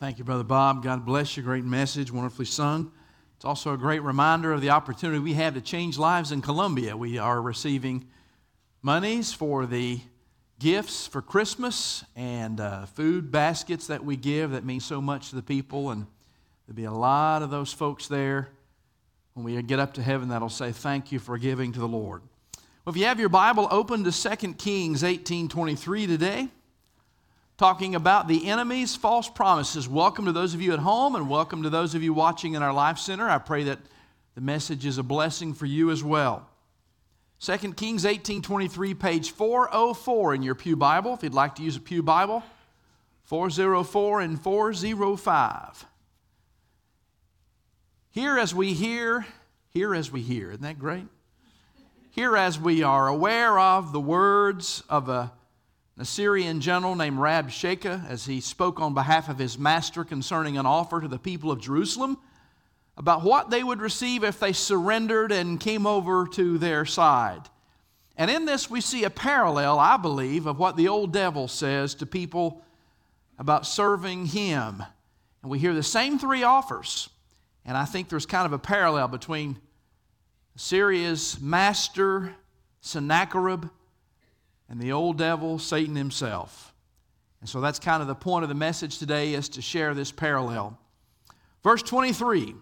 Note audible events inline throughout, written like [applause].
Thank you, Brother Bob. God bless you. Great message, wonderfully sung. It's also a great reminder of the opportunity we have to change lives in Colombia. We are receiving monies for the gifts for Christmas and uh, food baskets that we give that mean so much to the people. And there'll be a lot of those folks there when we get up to heaven that'll say, Thank you for giving to the Lord. Well, if you have your Bible open to 2 Kings 18:23 today, talking about the enemy's false promises. Welcome to those of you at home and welcome to those of you watching in our Life Center. I pray that the message is a blessing for you as well. 2 Kings 18:23 page 404 in your Pew Bible if you'd like to use a Pew Bible 404 and 405 Here as we hear here as we hear isn't that great Here as we are aware of the words of a an Assyrian general named Rabshakeh as he spoke on behalf of his master concerning an offer to the people of Jerusalem about what they would receive if they surrendered and came over to their side. And in this, we see a parallel, I believe, of what the old devil says to people about serving him. And we hear the same three offers. And I think there's kind of a parallel between Assyria's master, Sennacherib, and the old devil, Satan himself. And so that's kind of the point of the message today is to share this parallel. Verse 23.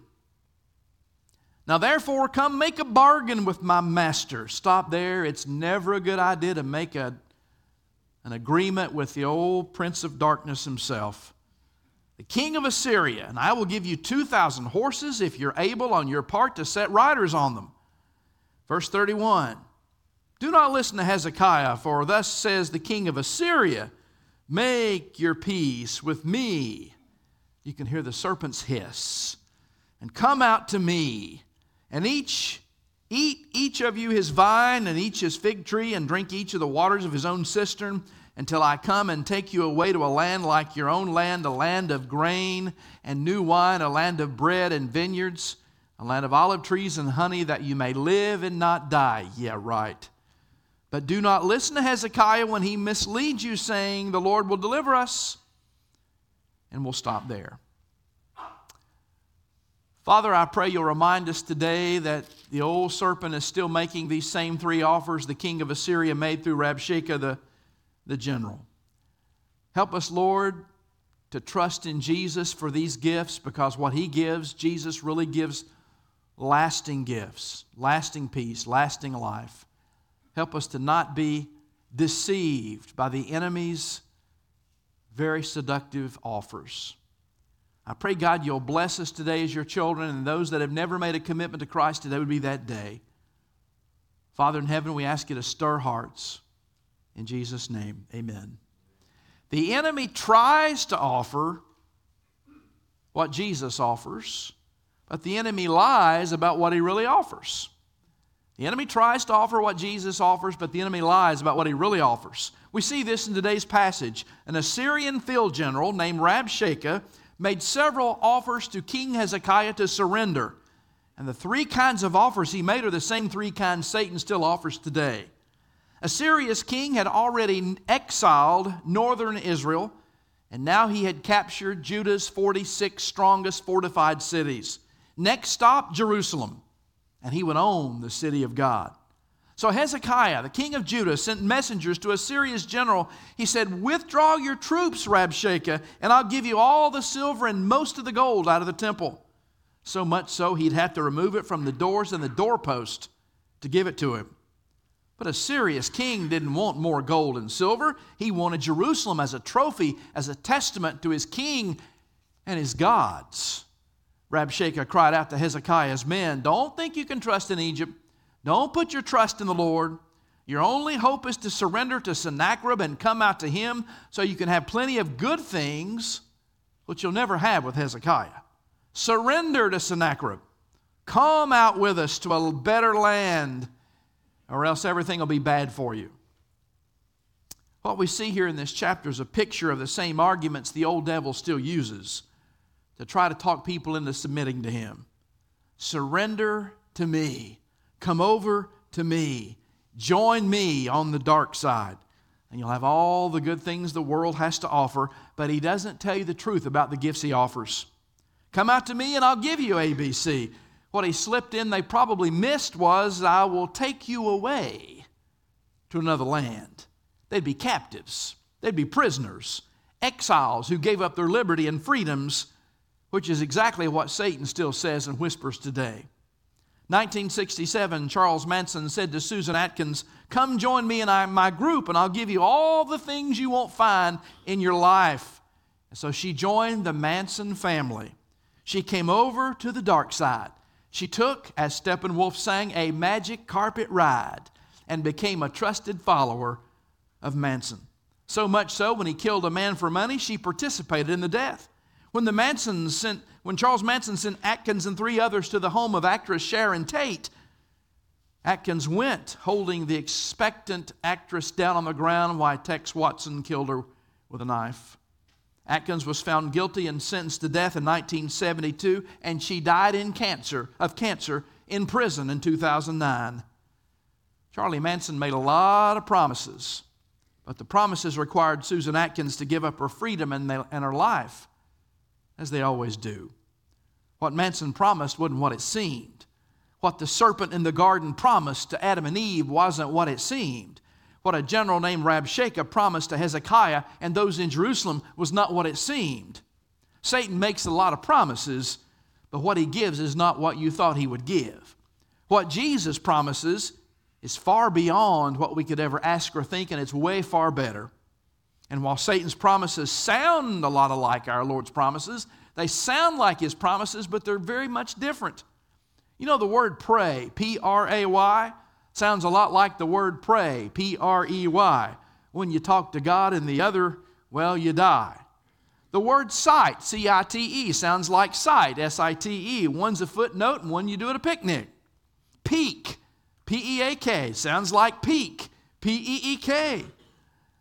Now, therefore, come make a bargain with my master. Stop there. It's never a good idea to make a, an agreement with the old prince of darkness himself, the king of Assyria. And I will give you 2,000 horses if you're able on your part to set riders on them. Verse 31. Do not listen to Hezekiah, for thus says the king of Assyria Make your peace with me. You can hear the serpent's hiss. And come out to me, and each eat each of you his vine and each his fig tree, and drink each of the waters of his own cistern, until I come and take you away to a land like your own land, a land of grain and new wine, a land of bread and vineyards, a land of olive trees and honey, that you may live and not die. Yeah, right. But do not listen to Hezekiah when he misleads you, saying, The Lord will deliver us. And we'll stop there. Father, I pray you'll remind us today that the old serpent is still making these same three offers the king of Assyria made through Rabshakeh, the, the general. Help us, Lord, to trust in Jesus for these gifts because what he gives, Jesus really gives lasting gifts, lasting peace, lasting life. Help us to not be deceived by the enemy's very seductive offers. I pray, God, you'll bless us today as your children and those that have never made a commitment to Christ, today would be that day. Father in heaven, we ask you to stir hearts. In Jesus' name, amen. The enemy tries to offer what Jesus offers, but the enemy lies about what he really offers. The enemy tries to offer what Jesus offers, but the enemy lies about what he really offers. We see this in today's passage. An Assyrian field general named Rabshakeh made several offers to King Hezekiah to surrender. And the three kinds of offers he made are the same three kinds Satan still offers today. Assyria's king had already exiled northern Israel, and now he had captured Judah's 46 strongest fortified cities. Next stop, Jerusalem and he would own the city of God. So Hezekiah, the king of Judah, sent messengers to a Assyria's general. He said, Withdraw your troops, Rabshakeh, and I'll give you all the silver and most of the gold out of the temple. So much so, he'd have to remove it from the doors and the doorpost to give it to him. But a Assyria's king didn't want more gold and silver. He wanted Jerusalem as a trophy, as a testament to his king and his gods. Rabshakeh cried out to Hezekiah's men, Don't think you can trust in Egypt. Don't put your trust in the Lord. Your only hope is to surrender to Sennacherib and come out to him so you can have plenty of good things, which you'll never have with Hezekiah. Surrender to Sennacherib. Come out with us to a better land, or else everything will be bad for you. What we see here in this chapter is a picture of the same arguments the old devil still uses to try to talk people into submitting to Him. Surrender to me. Come over to me. Join me on the dark side. and you'll have all the good things the world has to offer, but he doesn't tell you the truth about the gifts he offers. Come out to me and I'll give you ABC. What he slipped in they probably missed was, I will take you away to another land. They'd be captives, they'd be prisoners, exiles who gave up their liberty and freedoms, which is exactly what Satan still says and whispers today. 1967, Charles Manson said to Susan Atkins, Come join me in my group, and I'll give you all the things you won't find in your life. And so she joined the Manson family. She came over to the dark side. She took, as Steppenwolf sang, a magic carpet ride and became a trusted follower of Manson. So much so, when he killed a man for money, she participated in the death. When the Mansons sent when Charles Manson sent Atkins and three others to the home of actress Sharon Tate, Atkins went holding the expectant actress down on the ground while Tex Watson killed her with a knife. Atkins was found guilty and sentenced to death in 1972, and she died in cancer, of cancer in prison in 2009. Charlie Manson made a lot of promises, but the promises required Susan Atkins to give up her freedom and her life, as they always do. What Manson promised wasn't what it seemed. What the serpent in the garden promised to Adam and Eve wasn't what it seemed. What a general named Rabshakeh promised to Hezekiah and those in Jerusalem was not what it seemed. Satan makes a lot of promises, but what he gives is not what you thought he would give. What Jesus promises is far beyond what we could ever ask or think, and it's way far better. And while Satan's promises sound a lot alike our Lord's promises, they sound like his promises, but they're very much different. You know, the word pray, P R A Y, sounds a lot like the word prey, P R E Y. When you talk to God and the other, well, you die. The word cite, C I T E, sounds like site, S I T E. One's a footnote and one you do at a picnic. Peak, P E A K, sounds like peek, P E E K.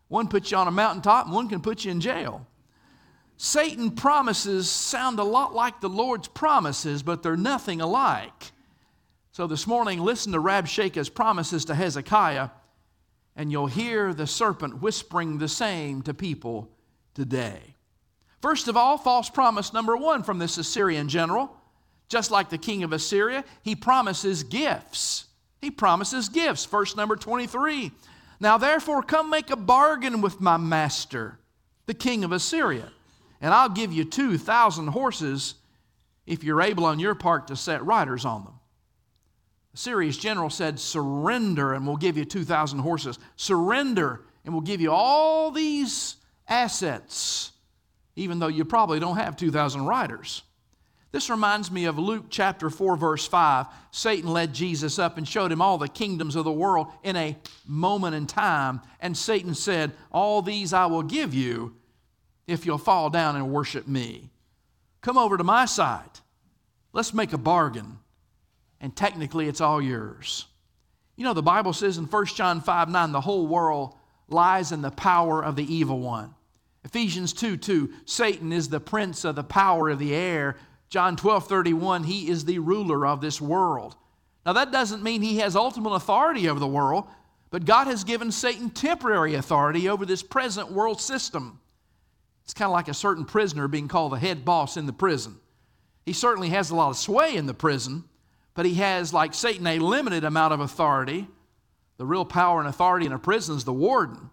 One puts you on a mountaintop and one can put you in jail. Satan promises sound a lot like the Lord's promises, but they're nothing alike. So this morning, listen to Rabshakeh's promises to Hezekiah, and you'll hear the serpent whispering the same to people today. First of all, false promise number one from this Assyrian general. Just like the king of Assyria, he promises gifts. He promises gifts. Verse number 23. Now therefore, come make a bargain with my master, the king of Assyria and I'll give you 2,000 horses if you're able on your part to set riders on them. The Assyria's general said, Surrender, and we'll give you 2,000 horses. Surrender, and we'll give you all these assets, even though you probably don't have 2,000 riders. This reminds me of Luke chapter 4, verse 5. Satan led Jesus up and showed him all the kingdoms of the world in a moment in time. And Satan said, All these I will give you if you'll fall down and worship me. Come over to my side. Let's make a bargain. And technically, it's all yours. You know, the Bible says in 1 John 5 9, the whole world lies in the power of the evil one. Ephesians 2 2, Satan is the prince of the power of the air. John 12 31, he is the ruler of this world. Now, that doesn't mean he has ultimate authority over the world, but God has given Satan temporary authority over this present world system. It's kind of like a certain prisoner being called the head boss in the prison. He certainly has a lot of sway in the prison, but he has, like Satan, a limited amount of authority. The real power and authority in a prison is the warden.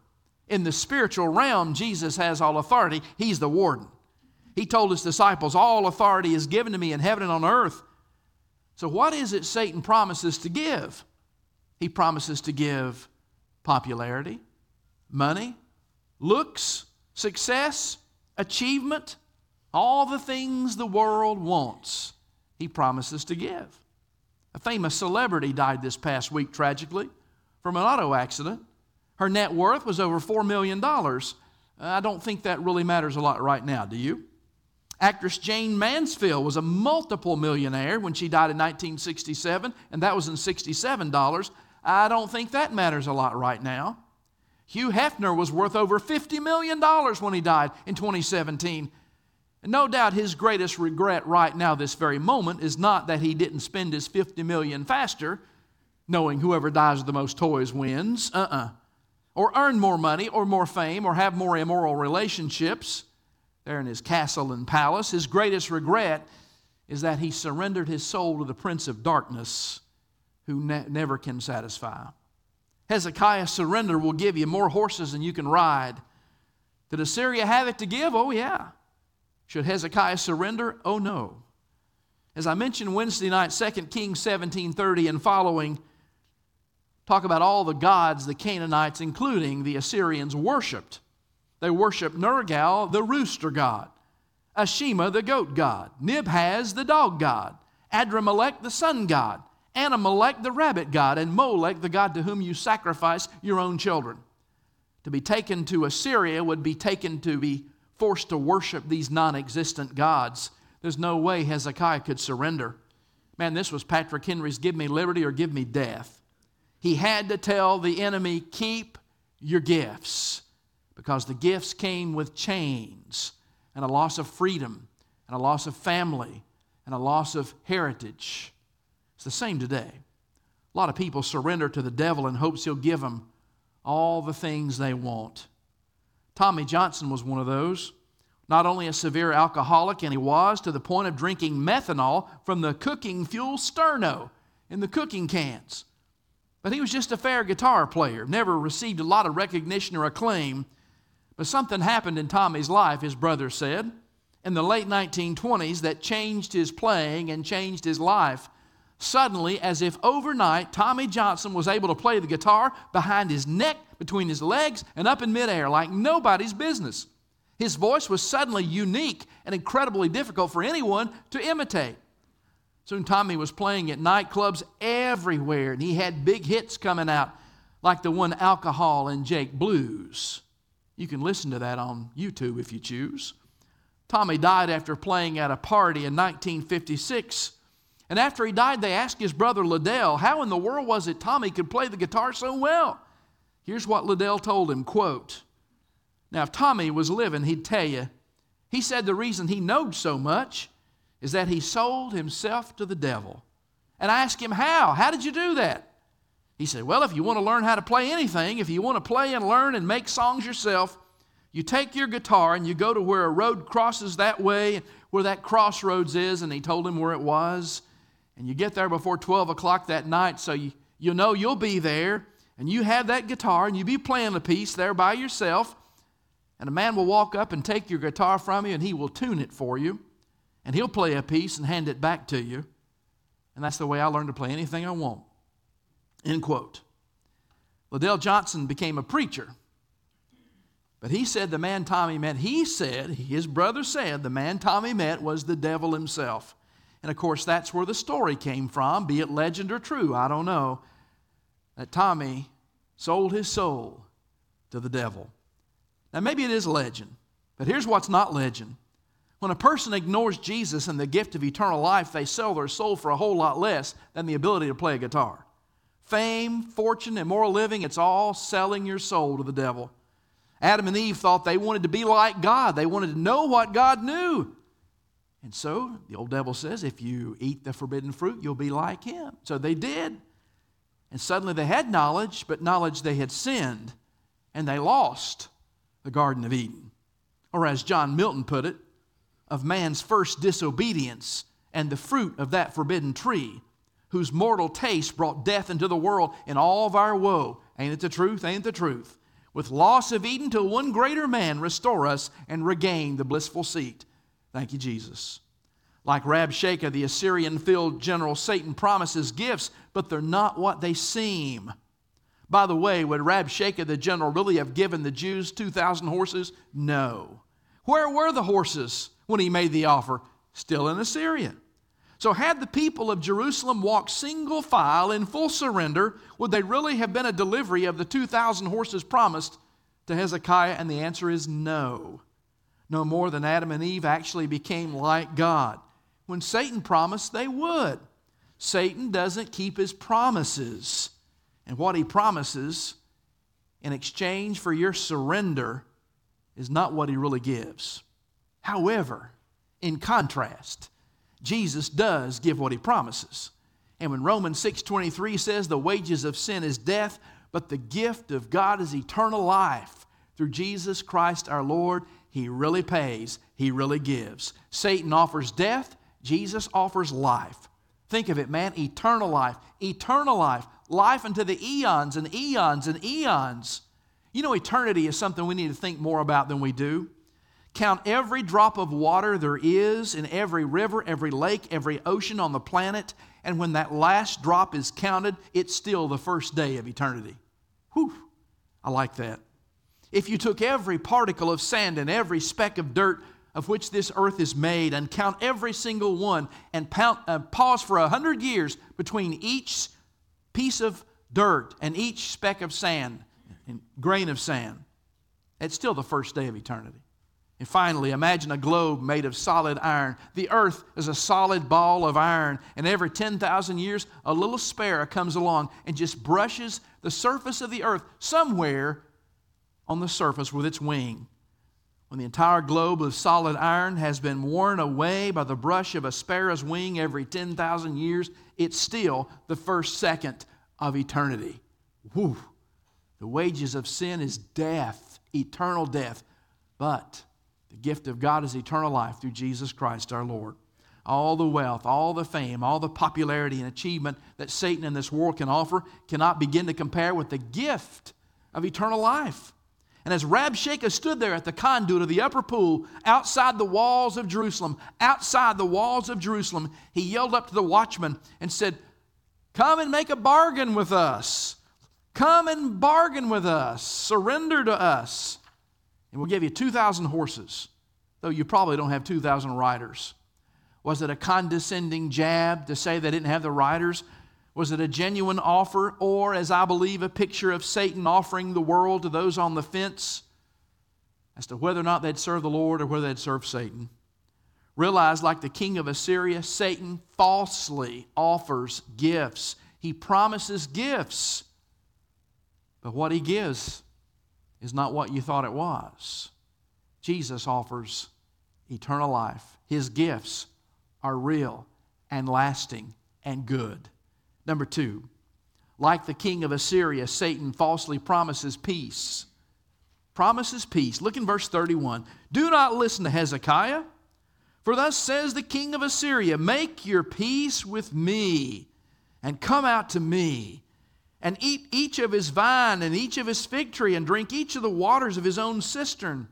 In the spiritual realm, Jesus has all authority. He's the warden. He told his disciples, All authority is given to me in heaven and on earth. So, what is it Satan promises to give? He promises to give popularity, money, looks, success, achievement, all the things the world wants, he promises to give. A famous celebrity died this past week tragically from an auto accident. Her net worth was over $4 million. I don't think that really matters a lot right now, do you? Actress Jayne Mansfield was a multiple millionaire when she died in 1967, and that was in $67. I don't think that matters a lot right now. Hugh Hefner was worth over $50 million when he died in 2017. And no doubt his greatest regret right now, this very moment, is not that he didn't spend his 50 million faster, knowing whoever dies with the most toys wins. Uh uh-uh. uh or earn more money or more fame or have more immoral relationships there in his castle and palace. His greatest regret is that he surrendered his soul to the prince of darkness who ne- never can satisfy. Hezekiah's surrender will give you more horses than you can ride. Did Assyria have it to give? Oh, yeah. Should Hezekiah surrender? Oh, no. As I mentioned Wednesday night, 2 Kings 17:30 and following talk about all the gods the Canaanites, including the Assyrians, worshiped. They worshiped Nergal, the rooster god, Ashima, the goat god, Nibhaz, the dog god, Adramelech, the sun god, Anamelech, the rabbit god, and Molech, the god to whom you sacrifice your own children. To be taken to Assyria would be taken to be forced to worship these non existent gods. There's no way Hezekiah could surrender. Man, this was Patrick Henry's give me liberty or give me death. He had to tell the enemy, keep your gifts, because the gifts came with chains and a loss of freedom and a loss of family and a loss of heritage. It's the same today. A lot of people surrender to the devil in hopes he'll give them all the things they want. Tommy Johnson was one of those. Not only a severe alcoholic, and he was to the point of drinking methanol from the cooking fuel sterno in the cooking cans. But he was just a fair guitar player, never received a lot of recognition or acclaim. But something happened in Tommy's life, his brother said, in the late 1920s that changed his playing and changed his life. Suddenly, as if overnight, Tommy Johnson was able to play the guitar behind his neck, between his legs, and up in midair like nobody's business. His voice was suddenly unique and incredibly difficult for anyone to imitate. Soon Tommy was playing at nightclubs everywhere, and he had big hits coming out, like the one Alcohol and Jake Blues. You can listen to that on YouTube if you choose. Tommy died after playing at a party in 1956. And after he died, they asked his brother LeDell, how in the world was it Tommy could play the guitar so well? Here's what LeDell told him, quote, Now, if Tommy was living, he'd tell you, he said the reason he knowed so much is that he sold himself to the devil. And I asked him, how? How did you do that? He said, well, if you want to learn how to play anything, if you want to play and learn and make songs yourself, you take your guitar and you go to where a road crosses that way, where that crossroads is, and he told him where it was. And you get there before 12 o'clock that night so you, you know you'll be there. And you have that guitar and you be playing a piece there by yourself. And a man will walk up and take your guitar from you and he will tune it for you. And he'll play a piece and hand it back to you. And that's the way i learned to play anything i want end quote LeDell johnson became a preacher but he said the man tommy met he said his brother said the man tommy met was the devil himself and of course, that's where the story came from, be it legend or true, I don't know, that Tommy sold his soul to the devil. Now, maybe it is legend, but here's what's not legend. When a person ignores Jesus and the gift of eternal life, they sell their soul for a whole lot less than the ability to play a guitar. Fame, fortune, immoral living, it's all selling your soul to the devil. Adam and Eve thought they wanted to be like God. They wanted to know what God knew. And so the old devil says, if you eat the forbidden fruit, you'll be like him. So they did. And suddenly they had knowledge, but knowledge they had sinned, and they lost the Garden of Eden. Or as John Milton put it, of man's first disobedience and the fruit of that forbidden tree, whose mortal taste brought death into the world and all of our woe. Ain't it the truth? Ain't the truth? With loss of Eden till one greater man restore us and regain the blissful seat Thank you, Jesus. Like Rabshakeh, the Assyrian filled general, Satan promises gifts, but they're not what they seem. By the way, would Rabshakeh, the general, really have given the Jews 2,000 horses? No. Where were the horses when he made the offer? Still in Assyria. So, had the people of Jerusalem walked single file in full surrender, would they really have been a delivery of the 2,000 horses promised to Hezekiah? And the answer is no no more than Adam and Eve actually became like God. When Satan promised they would. Satan doesn't keep his promises. And what he promises in exchange for your surrender is not what he really gives. However, in contrast, Jesus does give what he promises. And when Romans 6:23 says the wages of sin is death, but the gift of God is eternal life through Jesus Christ our Lord. He really pays, He really gives. Satan offers death, Jesus offers life. Think of it, man eternal life, eternal life, life into the eons and eons and eons. You know, eternity is something we need to think more about than we do. Count every drop of water there is in every river, every lake, every ocean on the planet, and when that last drop is counted, it's still the first day of eternity. Whew, I like that. If you took every particle of sand and every speck of dirt of which this earth is made and count every single one and uh, pause for a hundred years between each piece of dirt and each speck of sand and grain of sand, it's still the first day of eternity. And finally, imagine a globe made of solid iron. The earth is a solid ball of iron, and every 10,000 years, a little sparrow comes along and just brushes the surface of the earth somewhere on the surface with its wing. When the entire globe of solid iron has been worn away by the brush of a sparrow's wing every 10,000 years, it's still the first second of eternity. Whew. The wages of sin is death, eternal death. But the gift of God is eternal life through Jesus Christ our Lord. All the wealth, all the fame, all the popularity and achievement that Satan and this world can offer cannot begin to compare with the gift of eternal life. And as Rabshakeh stood there at the conduit of the upper pool outside the walls of Jerusalem, outside the walls of Jerusalem, he yelled up to the watchman and said, Come and make a bargain with us. Come and bargain with us. Surrender to us and we'll give you 2,000 horses, though you probably don't have 2,000 riders. Was it a condescending jab to say they didn't have the riders? Was it a genuine offer, or, as I believe, a picture of Satan offering the world to those on the fence as to whether or not they'd serve the Lord or whether they'd serve Satan? Realize, like the king of Assyria, Satan falsely offers gifts. He promises gifts, but what he gives is not what you thought it was. Jesus offers eternal life. His gifts are real and lasting and good. Number two, like the king of Assyria, Satan falsely promises peace. Promises peace. Look in verse 31. Do not listen to Hezekiah, for thus says the king of Assyria Make your peace with me and come out to me and eat each of his vine and each of his fig tree and drink each of the waters of his own cistern.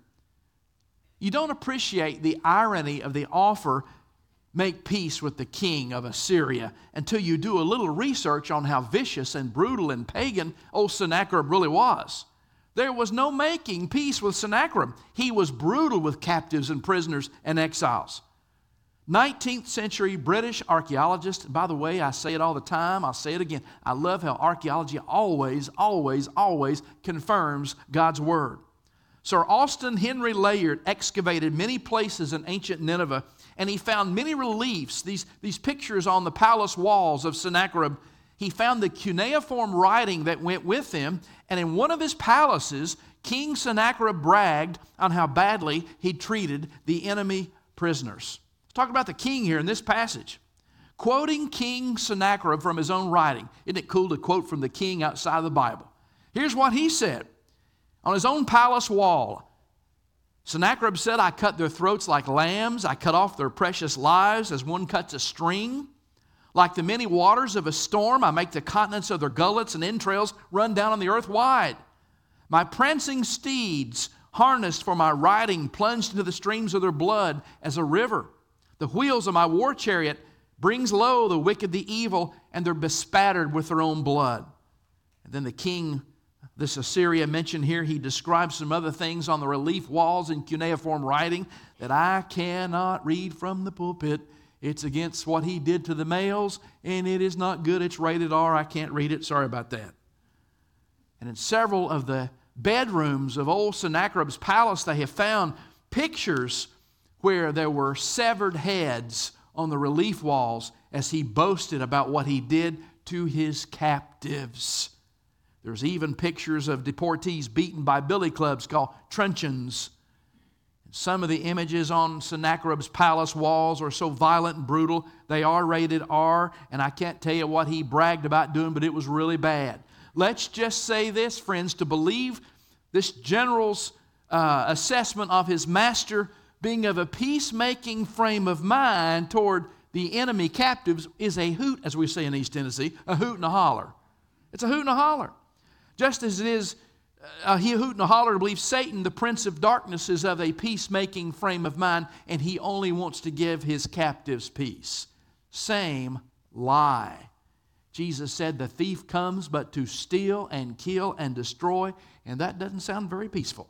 You don't appreciate the irony of the offer, make peace with the king of Assyria, until you do a little research on how vicious and brutal and pagan old Sennacherib really was. There was no making peace with Sennacherib. He was brutal with captives and prisoners and exiles. 19th century British archaeologist, by the way, I say it all the time, I'll say it again. I love how archaeology always, always, always confirms God's word. Sir Austen Henry Layard excavated many places in ancient Nineveh, and he found many reliefs, these, these pictures on the palace walls of Sennacherib. He found the cuneiform writing that went with them, and in one of his palaces, King Sennacherib bragged on how badly he treated the enemy prisoners. Talk about the king here in this passage. Quoting King Sennacherib from his own writing. Isn't it cool to quote from the king outside of the Bible? Here's what he said on his own palace wall. Sennacherib said, I cut their throats like lambs, I cut off their precious lives as one cuts a string. Like the many waters of a storm, I make the continents of their gullets and entrails run down on the earth wide. My prancing steeds, harnessed for my riding, plunged into the streams of their blood as a river. The wheels of my war chariot brings low the wicked, the evil, and they're bespattered with their own blood. And then the king, this Assyria mentioned here, he describes some other things on the relief walls in cuneiform writing that I cannot read from the pulpit. It's against what he did to the males, and it is not good. It's rated R. I can't read it. Sorry about that. And in several of the bedrooms of old Sennacherib's palace, they have found pictures where there were severed heads on the relief walls as he boasted about what he did to his captives. There's even pictures of deportees beaten by billy clubs called truncheons. Some of the images on Sennacherib's palace walls are so violent and brutal, they are rated R, and I can't tell you what he bragged about doing, but it was really bad. Let's just say this, friends, to believe this general's uh, assessment of his master being of a peacemaking frame of mind toward the enemy captives is a hoot, as we say in East Tennessee, a hoot and a holler. It's a hoot and a holler. Just as it is uh, a hoot and a holler to believe Satan, the prince of darkness, is of a peacemaking frame of mind and he only wants to give his captives peace. Same lie. Jesus said, The thief comes but to steal and kill and destroy, and that doesn't sound very peaceful.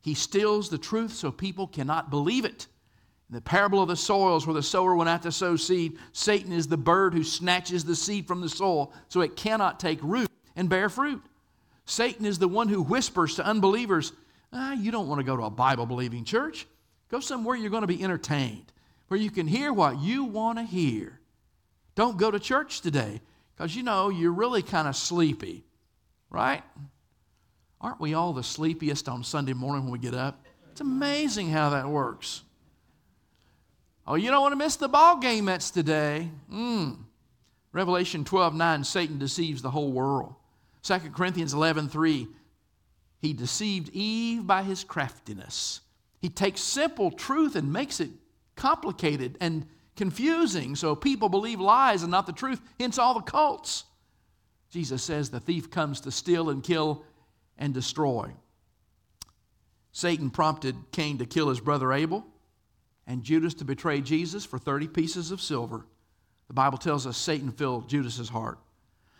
He steals the truth so people cannot believe it. In the parable of the soils, where the sower went out to sow seed, Satan is the bird who snatches the seed from the soil so it cannot take root and bear fruit. Satan is the one who whispers to unbelievers, ah, You don't want to go to a Bible believing church. Go somewhere you're going to be entertained, where you can hear what you want to hear. Don't go to church today because you know you're really kind of sleepy, right? Aren't we all the sleepiest on Sunday morning when we get up? It's amazing how that works. Oh, you don't want to miss the ball game that's today. Mm. Revelation 12 9, Satan deceives the whole world. 2 Corinthians 11 3, he deceived Eve by his craftiness. He takes simple truth and makes it complicated and confusing so people believe lies and not the truth, hence all the cults. Jesus says the thief comes to steal and kill and destroy. Satan prompted Cain to kill his brother Abel and Judas to betray Jesus for 30 pieces of silver. The Bible tells us Satan filled Judas's heart.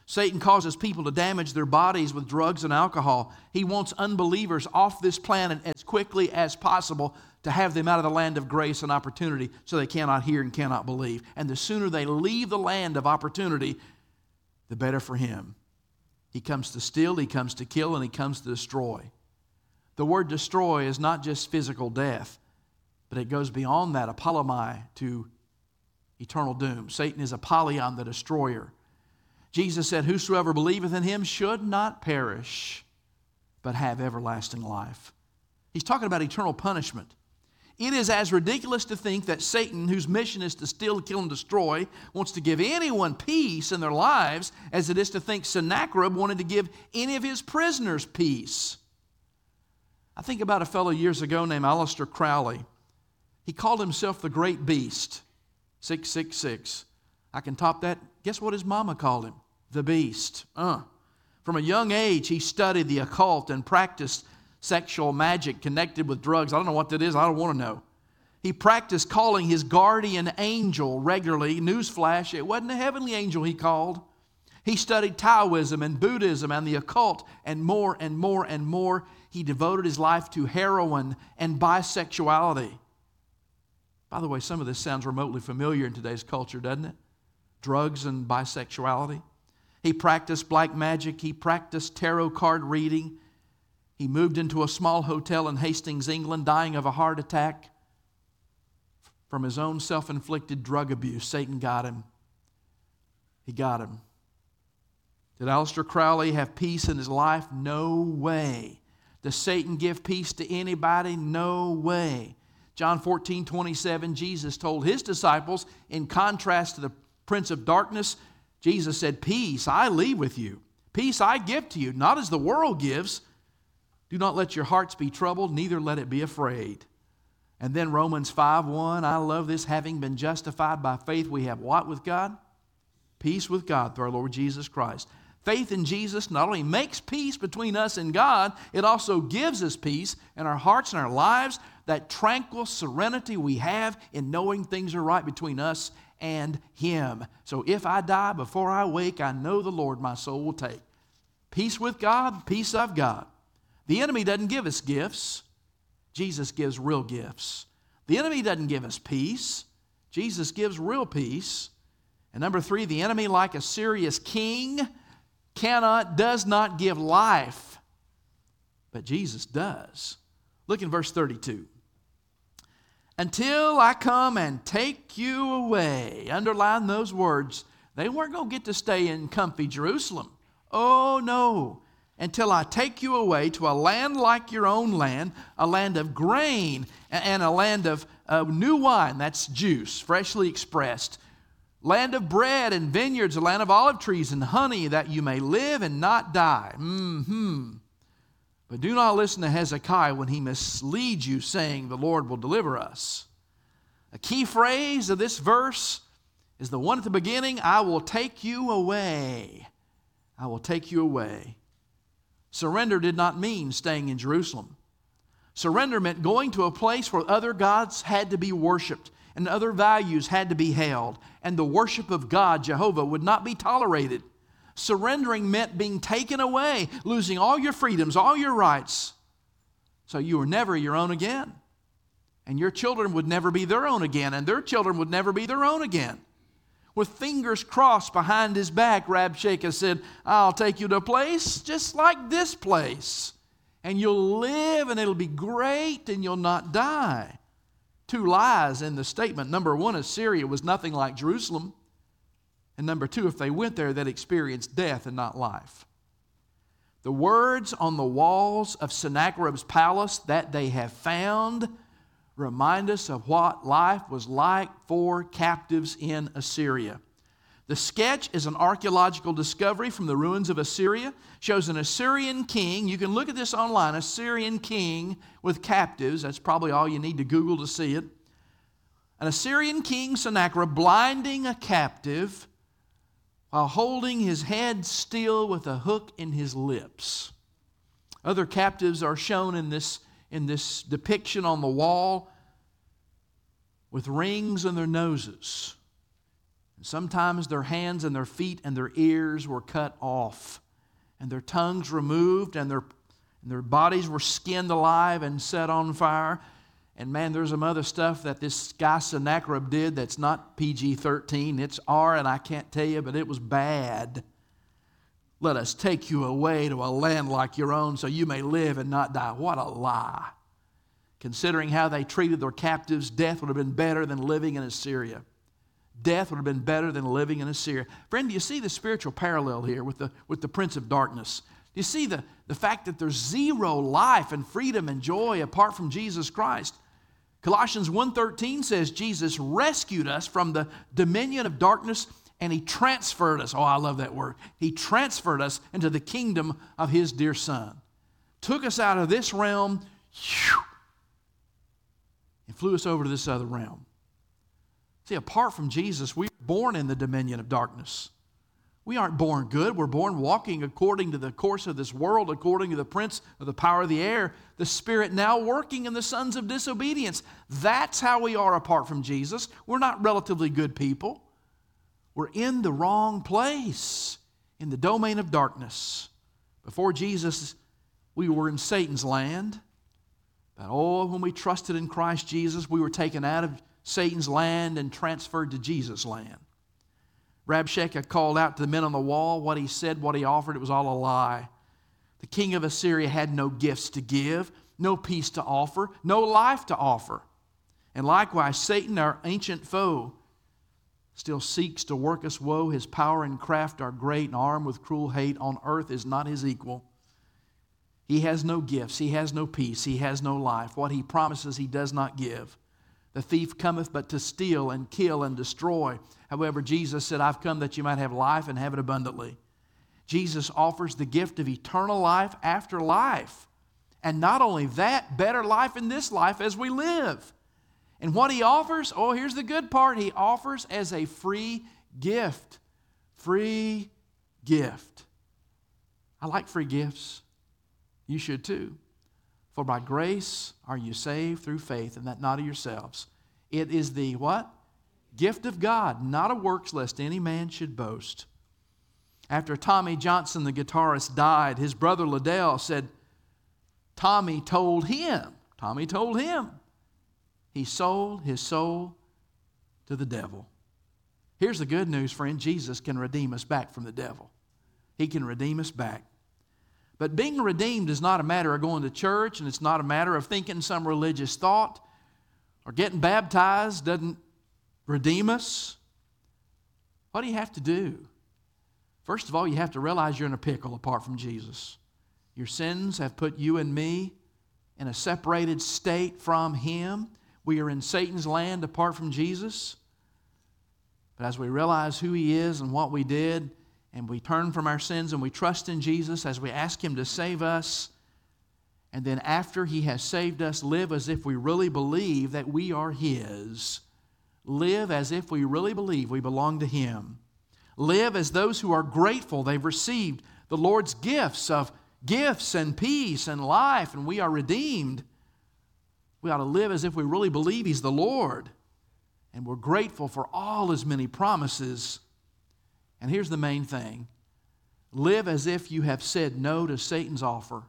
Satan causes people to damage their bodies with drugs and alcohol. He wants unbelievers off this planet as quickly as possible to have them out of the land of grace and opportunity so they cannot hear and cannot believe. And the sooner they leave the land of opportunity, the better for him. He comes to steal, he comes to kill, and he comes to destroy. The word destroy is not just physical death, but it goes beyond that, apollomai, to eternal doom. Satan is Apollyon, the destroyer. Jesus said, Whosoever believeth in him should not perish, but have everlasting life. He's talking about eternal punishment. It is as ridiculous to think that Satan, whose mission is to steal, kill, and destroy, wants to give anyone peace in their lives as it is to think Sennacherib wanted to give any of his prisoners peace. I think about a fellow years ago named Aleister Crowley. He called himself the Great Beast, 666. I can top that. Guess what his mama called him? The Beast. Uh. From a young age, he studied the occult and practiced sexual magic connected with drugs. I don't know what that is. I don't want to know. He practiced calling his guardian angel regularly. Newsflash, it wasn't a heavenly angel he called. He studied Taoism and Buddhism and the occult and more and more and more. He devoted his life to heroin and bisexuality. By the way, some of this sounds remotely familiar in today's culture, doesn't it? Drugs and bisexuality. He practiced black magic. He practiced tarot card reading. He moved into a small hotel in Hastings, England, dying of a heart attack from his own self inflicted drug abuse. Satan got him. He got him. Did Aleister Crowley have peace in his life? No way. Does Satan give peace to anybody? No way. John 14, 27, Jesus told his disciples, in contrast to the prince of darkness, Jesus said, Peace I leave with you. Peace I give to you, not as the world gives. Do not let your hearts be troubled, neither let it be afraid. And then Romans 5 1, I love this. Having been justified by faith, we have what with God? Peace with God through our Lord Jesus Christ. Faith in Jesus not only makes peace between us and God, it also gives us peace in our hearts and our lives, that tranquil serenity we have in knowing things are right between us and Him. So if I die before I wake, I know the Lord my soul will take. Peace with God, peace of God. The enemy doesn't give us gifts, Jesus gives real gifts. The enemy doesn't give us peace, Jesus gives real peace. And number three, the enemy, like Assyria's king, cannot, does not give life, but Jesus does. Look in verse 32. Until I come and take you away. Underline those words. They weren't going to get to stay in comfy Jerusalem. Oh, no. Until I take you away to a land like your own land, a land of grain and a land of uh, new wine, that's juice, freshly expressed, land of bread and vineyards, a land of olive trees and honey, that you may live and not die. hmm But do not listen to Hezekiah when he misleads you, saying, The Lord will deliver us. A key phrase of this verse is the one at the beginning I will take you away. I will take you away. Surrender did not mean staying in Jerusalem. Surrender meant going to a place where other gods had to be worshiped and other values had to be held, and the worship of God, Jehovah, would not be tolerated. Surrendering meant being taken away, losing all your freedoms, all your rights, so you were never your own again. And your children would never be their own again, and their children would never be their own again. With fingers crossed behind his back, Rabshakeh said, I'll take you to a place just like this place, and you'll live, and it'll be great, and you'll not die. Two lies in the statement. Number one, Assyria was nothing like Jerusalem. And number two, if they went there, they'd experience death and not life. The words on the walls of Sennacherib's palace that they have found remind us of what life was like for captives in Assyria. The sketch is an archaeological discovery from the ruins of Assyria. Shows an Assyrian king. You can look at this online. Assyrian king with captives. That's probably all you need to Google to see it. An Assyrian king, Sennacherib, blinding a captive while holding his head still with a hook in his lips. Other captives are shown in this in this depiction on the wall with rings in their noses. And sometimes their hands and their feet and their ears were cut off, and their tongues removed, and their, and their bodies were skinned alive and set on fire. And man, there's some other stuff that this guy Sennacherib did that's not PG 13. It's R, and I can't tell you, but it was bad. Let us take you away to a land like your own so you may live and not die. What a lie. Considering how they treated their captives, death would have been better than living in Assyria. Death would have been better than living in Assyria. Friend, do you see the spiritual parallel here with the, with the prince of darkness? Do you see the, the fact that there's zero life and freedom and joy apart from Jesus Christ? Colossians 1:13 says Jesus rescued us from the dominion of darkness and he transferred us. Oh, I love that word. He transferred us into the kingdom of his dear son. Took us out of this realm and flew us over to this other realm. See, apart from Jesus, we are born in the dominion of darkness. We aren't born good. We're born walking according to the course of this world, according to the prince of the power of the air, the spirit now working in the sons of disobedience. That's how we are apart from Jesus. We're not relatively good people. We're in the wrong place, in the domain of darkness. Before Jesus, we were in Satan's land. But oh, when we trusted in Christ Jesus, we were taken out of Satan's land and transferred to Jesus' land. Rabshakeh called out to the men on the wall what he said, what he offered, it was all a lie. The king of Assyria had no gifts to give, no peace to offer, no life to offer. And likewise, Satan, our ancient foe, still seeks to work us woe. His power and craft are great, and armed with cruel hate on earth is not his equal. He has no gifts, he has no peace, he has no life. What he promises, he does not give. The thief cometh but to steal and kill and destroy. However, Jesus said, I've come that you might have life and have it abundantly. Jesus offers the gift of eternal life after life. And not only that, better life in this life as we live. And what he offers, oh, here's the good part he offers as a free gift. Free gift. I like free gifts. You should too. For by grace are you saved through faith, and that not of yourselves. It is the what? Gift of God, not of works, lest any man should boast. After Tommy Johnson, the guitarist, died, his brother LeDell said, Tommy told him, Tommy told him he sold his soul to the devil. Here's the good news, friend Jesus can redeem us back from the devil. He can redeem us back. But being redeemed is not a matter of going to church, and it's not a matter of thinking some religious thought or getting baptized doesn't redeem us. What do you have to do? First of all, you have to realize you're in a pickle apart from Jesus. Your sins have put you and me in a separated state from Him. We are in Satan's land apart from Jesus. But as we realize who He is and what we did, and we turn from our sins and we trust in Jesus as we ask Him to save us, and then after He has saved us, live as if we really believe that we are His. Live as if we really believe we belong to Him. Live as those who are grateful they've received the Lord's gifts of gifts and peace and life, and we are redeemed. We ought to live as if we really believe He's the Lord. And we're grateful for all His many promises. And here's the main thing live as if you have said no to Satan's offer,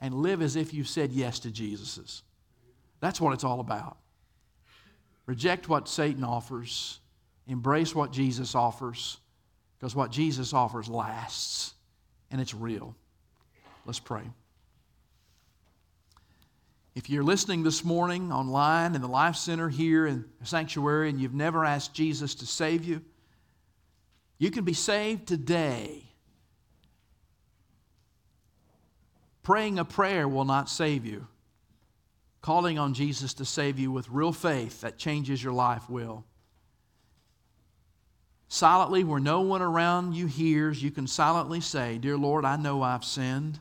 and live as if you've said yes to Jesus's. That's what it's all about. Reject what Satan offers, embrace what Jesus offers, because what Jesus offers lasts and it's real. Let's pray. If you're listening this morning online in the Life Center here in the sanctuary and you've never asked Jesus to save you, you can be saved today. Praying a prayer will not save you. Calling on Jesus to save you with real faith that changes your life will. Silently, where no one around you hears, you can silently say, Dear Lord, I know I've sinned.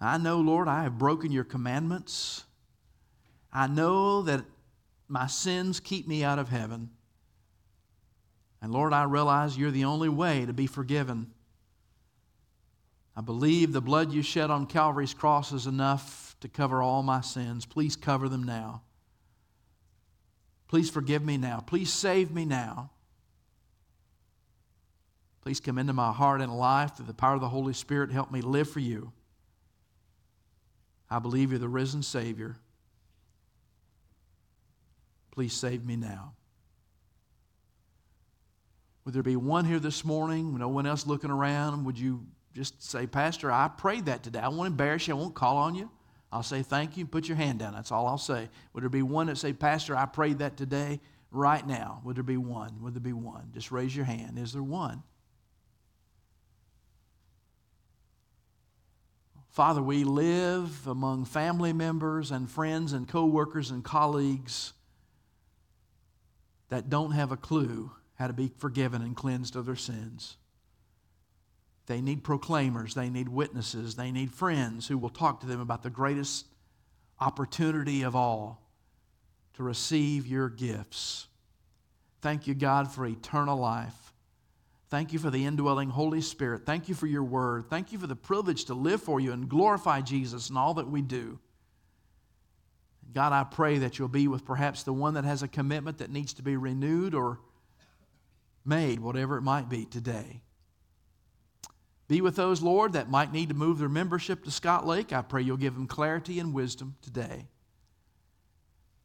I know, Lord, I have broken your commandments. I know that my sins keep me out of heaven. And Lord, I realize you're the only way to be forgiven. I believe the blood you shed on Calvary's cross is enough to cover all my sins. Please cover them now. Please forgive me now. Please save me now. Please come into my heart and life through the power of the Holy Spirit. Help me live for you. I believe you're the risen Savior. Please save me now. Would there be one here this morning, no one else looking around? Would you just say, Pastor, I prayed that today. I won't embarrass you. I won't call on you. I'll say thank you. And put your hand down. That's all I'll say. Would there be one that say, Pastor, I prayed that today, right now? Would there be one? Would there be one? Just raise your hand. Is there one? Father, we live among family members and friends and coworkers and colleagues that don't have a clue how to be forgiven and cleansed of their sins. They need proclaimers, they need witnesses, they need friends who will talk to them about the greatest opportunity of all to receive your gifts. Thank you, God, for eternal life. Thank you for the indwelling Holy Spirit. Thank you for your word. Thank you for the privilege to live for you and glorify Jesus in all that we do. God, I pray that you'll be with perhaps the one that has a commitment that needs to be renewed or made, whatever it might be today. Be with those, Lord, that might need to move their membership to Scott Lake. I pray you'll give them clarity and wisdom today.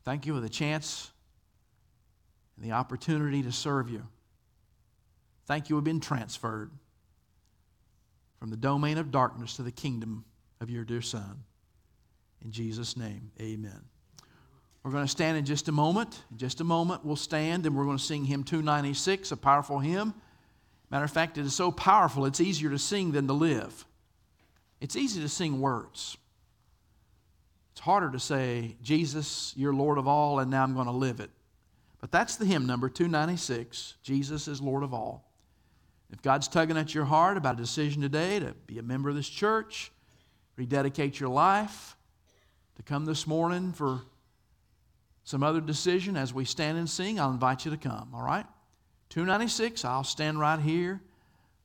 Thank you for the chance and the opportunity to serve you. Thank you, we've been transferred from the domain of darkness to the kingdom of your dear Son. In Jesus' name, amen. We're going to stand in just a moment. In just a moment, we'll stand and we're going to sing hymn 296, a powerful hymn. Matter of fact, it is so powerful, it's easier to sing than to live. It's easy to sing words. It's harder to say, Jesus, you're Lord of all, and now I'm going to live it. But that's the hymn number 296 Jesus is Lord of all. If God's tugging at your heart about a decision today to be a member of this church, rededicate your life, to come this morning for some other decision as we stand and sing, I'll invite you to come, all right? 296, I'll stand right here.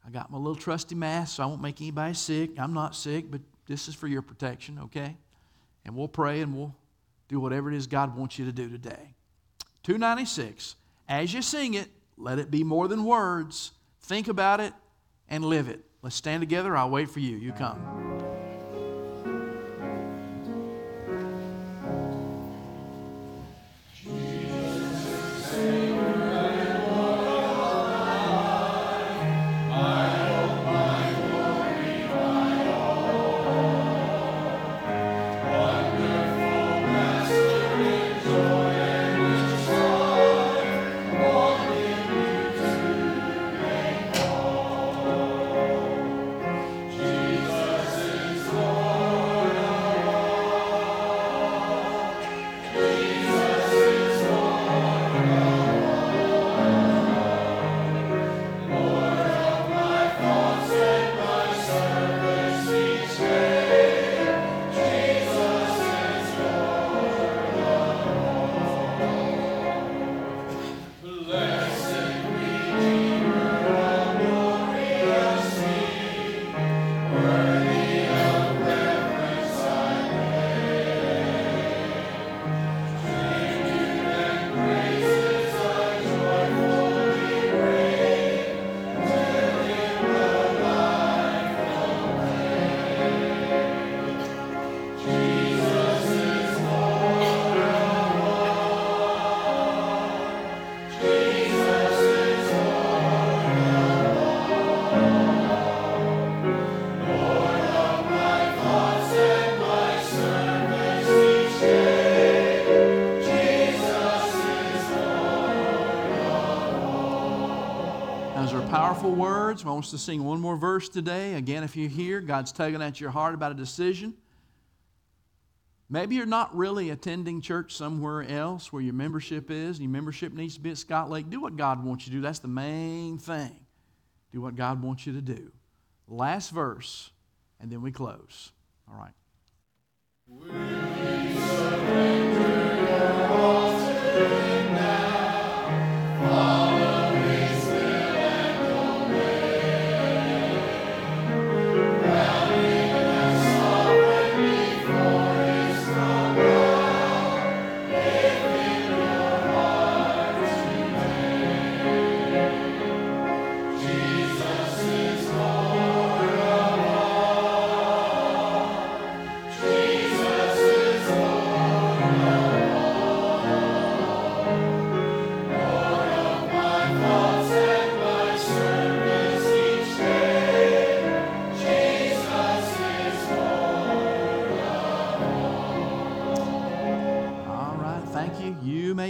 I got my little trusty mask, so I won't make anybody sick. I'm not sick, but this is for your protection, okay? And we'll pray and we'll do whatever it is God wants you to do today. 296, as you sing it, let it be more than words. Think about it and live it. Let's stand together. I'll wait for you. You come. Words. I want us to sing one more verse today. Again, if you're here, God's tugging at your heart about a decision. Maybe you're not really attending church somewhere else where your membership is, and your membership needs to be at Scott Lake. Do what God wants you to do. That's the main thing. Do what God wants you to do. Last verse, and then we close. All right.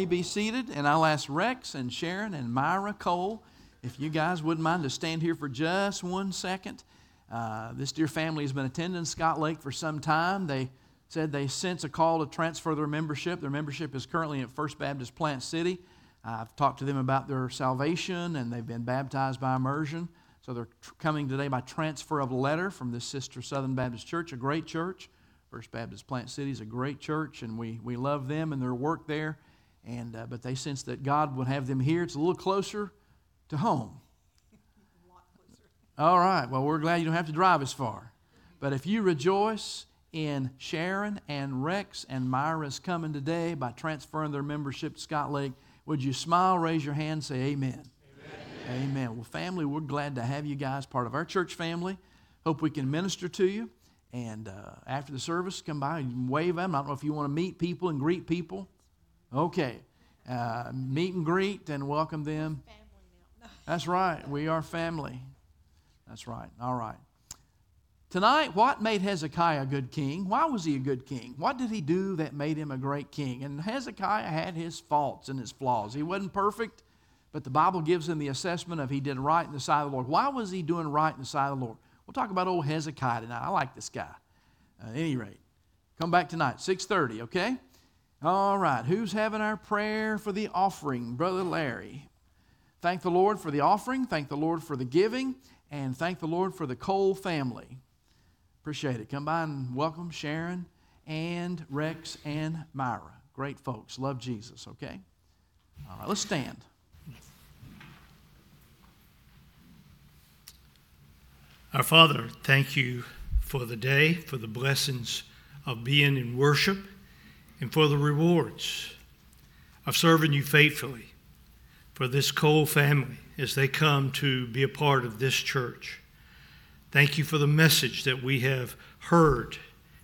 Be seated, and I'll ask Rex and Sharon and Myra Cole if you guys wouldn't mind to stand here for just one second. Uh, this dear family has been attending Scott Lake for some time. They said they sense a call to transfer their membership. Their membership is currently at First Baptist Plant City. I've talked to them about their salvation, and they've been baptized by immersion. So they're tr- coming today by transfer of letter from this sister Southern Baptist Church, a great church. First Baptist Plant City is a great church, and we, we love them and their work there. And, uh, but they sense that God would have them here. It's a little closer to home. [laughs] All right. Well, we're glad you don't have to drive as far. But if you rejoice in Sharon and Rex and Myra's coming today by transferring their membership to Scott Lake, would you smile, raise your hand, say amen? Amen. amen. Well, family, we're glad to have you guys part of our church family. Hope we can minister to you. And uh, after the service, come by and wave them. I don't know if you want to meet people and greet people. Okay. Uh, meet and greet and welcome them. That's right. We are family. That's right. All right. Tonight, what made Hezekiah a good king? Why was he a good king? What did he do that made him a great king? And Hezekiah had his faults and his flaws. He wasn't perfect, but the Bible gives him the assessment of he did right in the sight of the Lord. Why was he doing right in the sight of the Lord? We'll talk about old Hezekiah tonight. I like this guy. At any rate, come back tonight, 6.30, okay? All right, who's having our prayer for the offering? Brother Larry. Thank the Lord for the offering, thank the Lord for the giving, and thank the Lord for the Cole family. Appreciate it. Come by and welcome Sharon and Rex and Myra. Great folks. Love Jesus, okay? All right, let's stand. Our Father, thank you for the day, for the blessings of being in worship and for the rewards of serving you faithfully for this Cole family as they come to be a part of this church. Thank you for the message that we have heard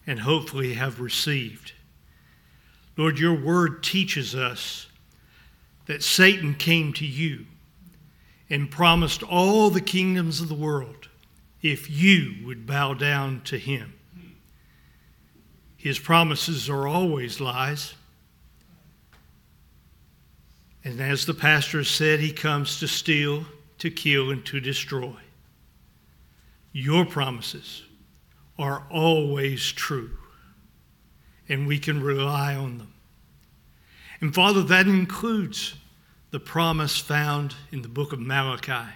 and hopefully have received. Lord, your word teaches us that Satan came to you and promised all the kingdoms of the world if you would bow down to him. His promises are always lies. And as the pastor said, he comes to steal, to kill, and to destroy. Your promises are always true, and we can rely on them. And Father, that includes the promise found in the book of Malachi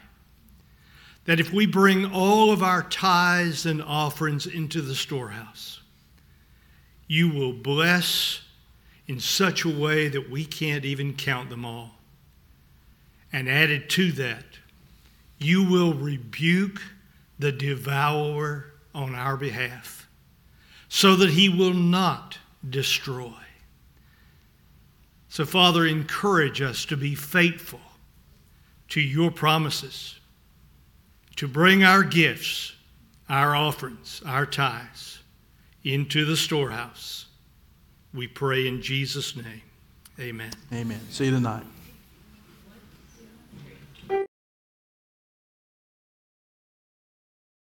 that if we bring all of our tithes and offerings into the storehouse, you will bless in such a way that we can't even count them all. And added to that, you will rebuke the devourer on our behalf so that he will not destroy. So, Father, encourage us to be faithful to your promises, to bring our gifts, our offerings, our tithes into the storehouse. We pray in Jesus' name. Amen. Amen. See you tonight.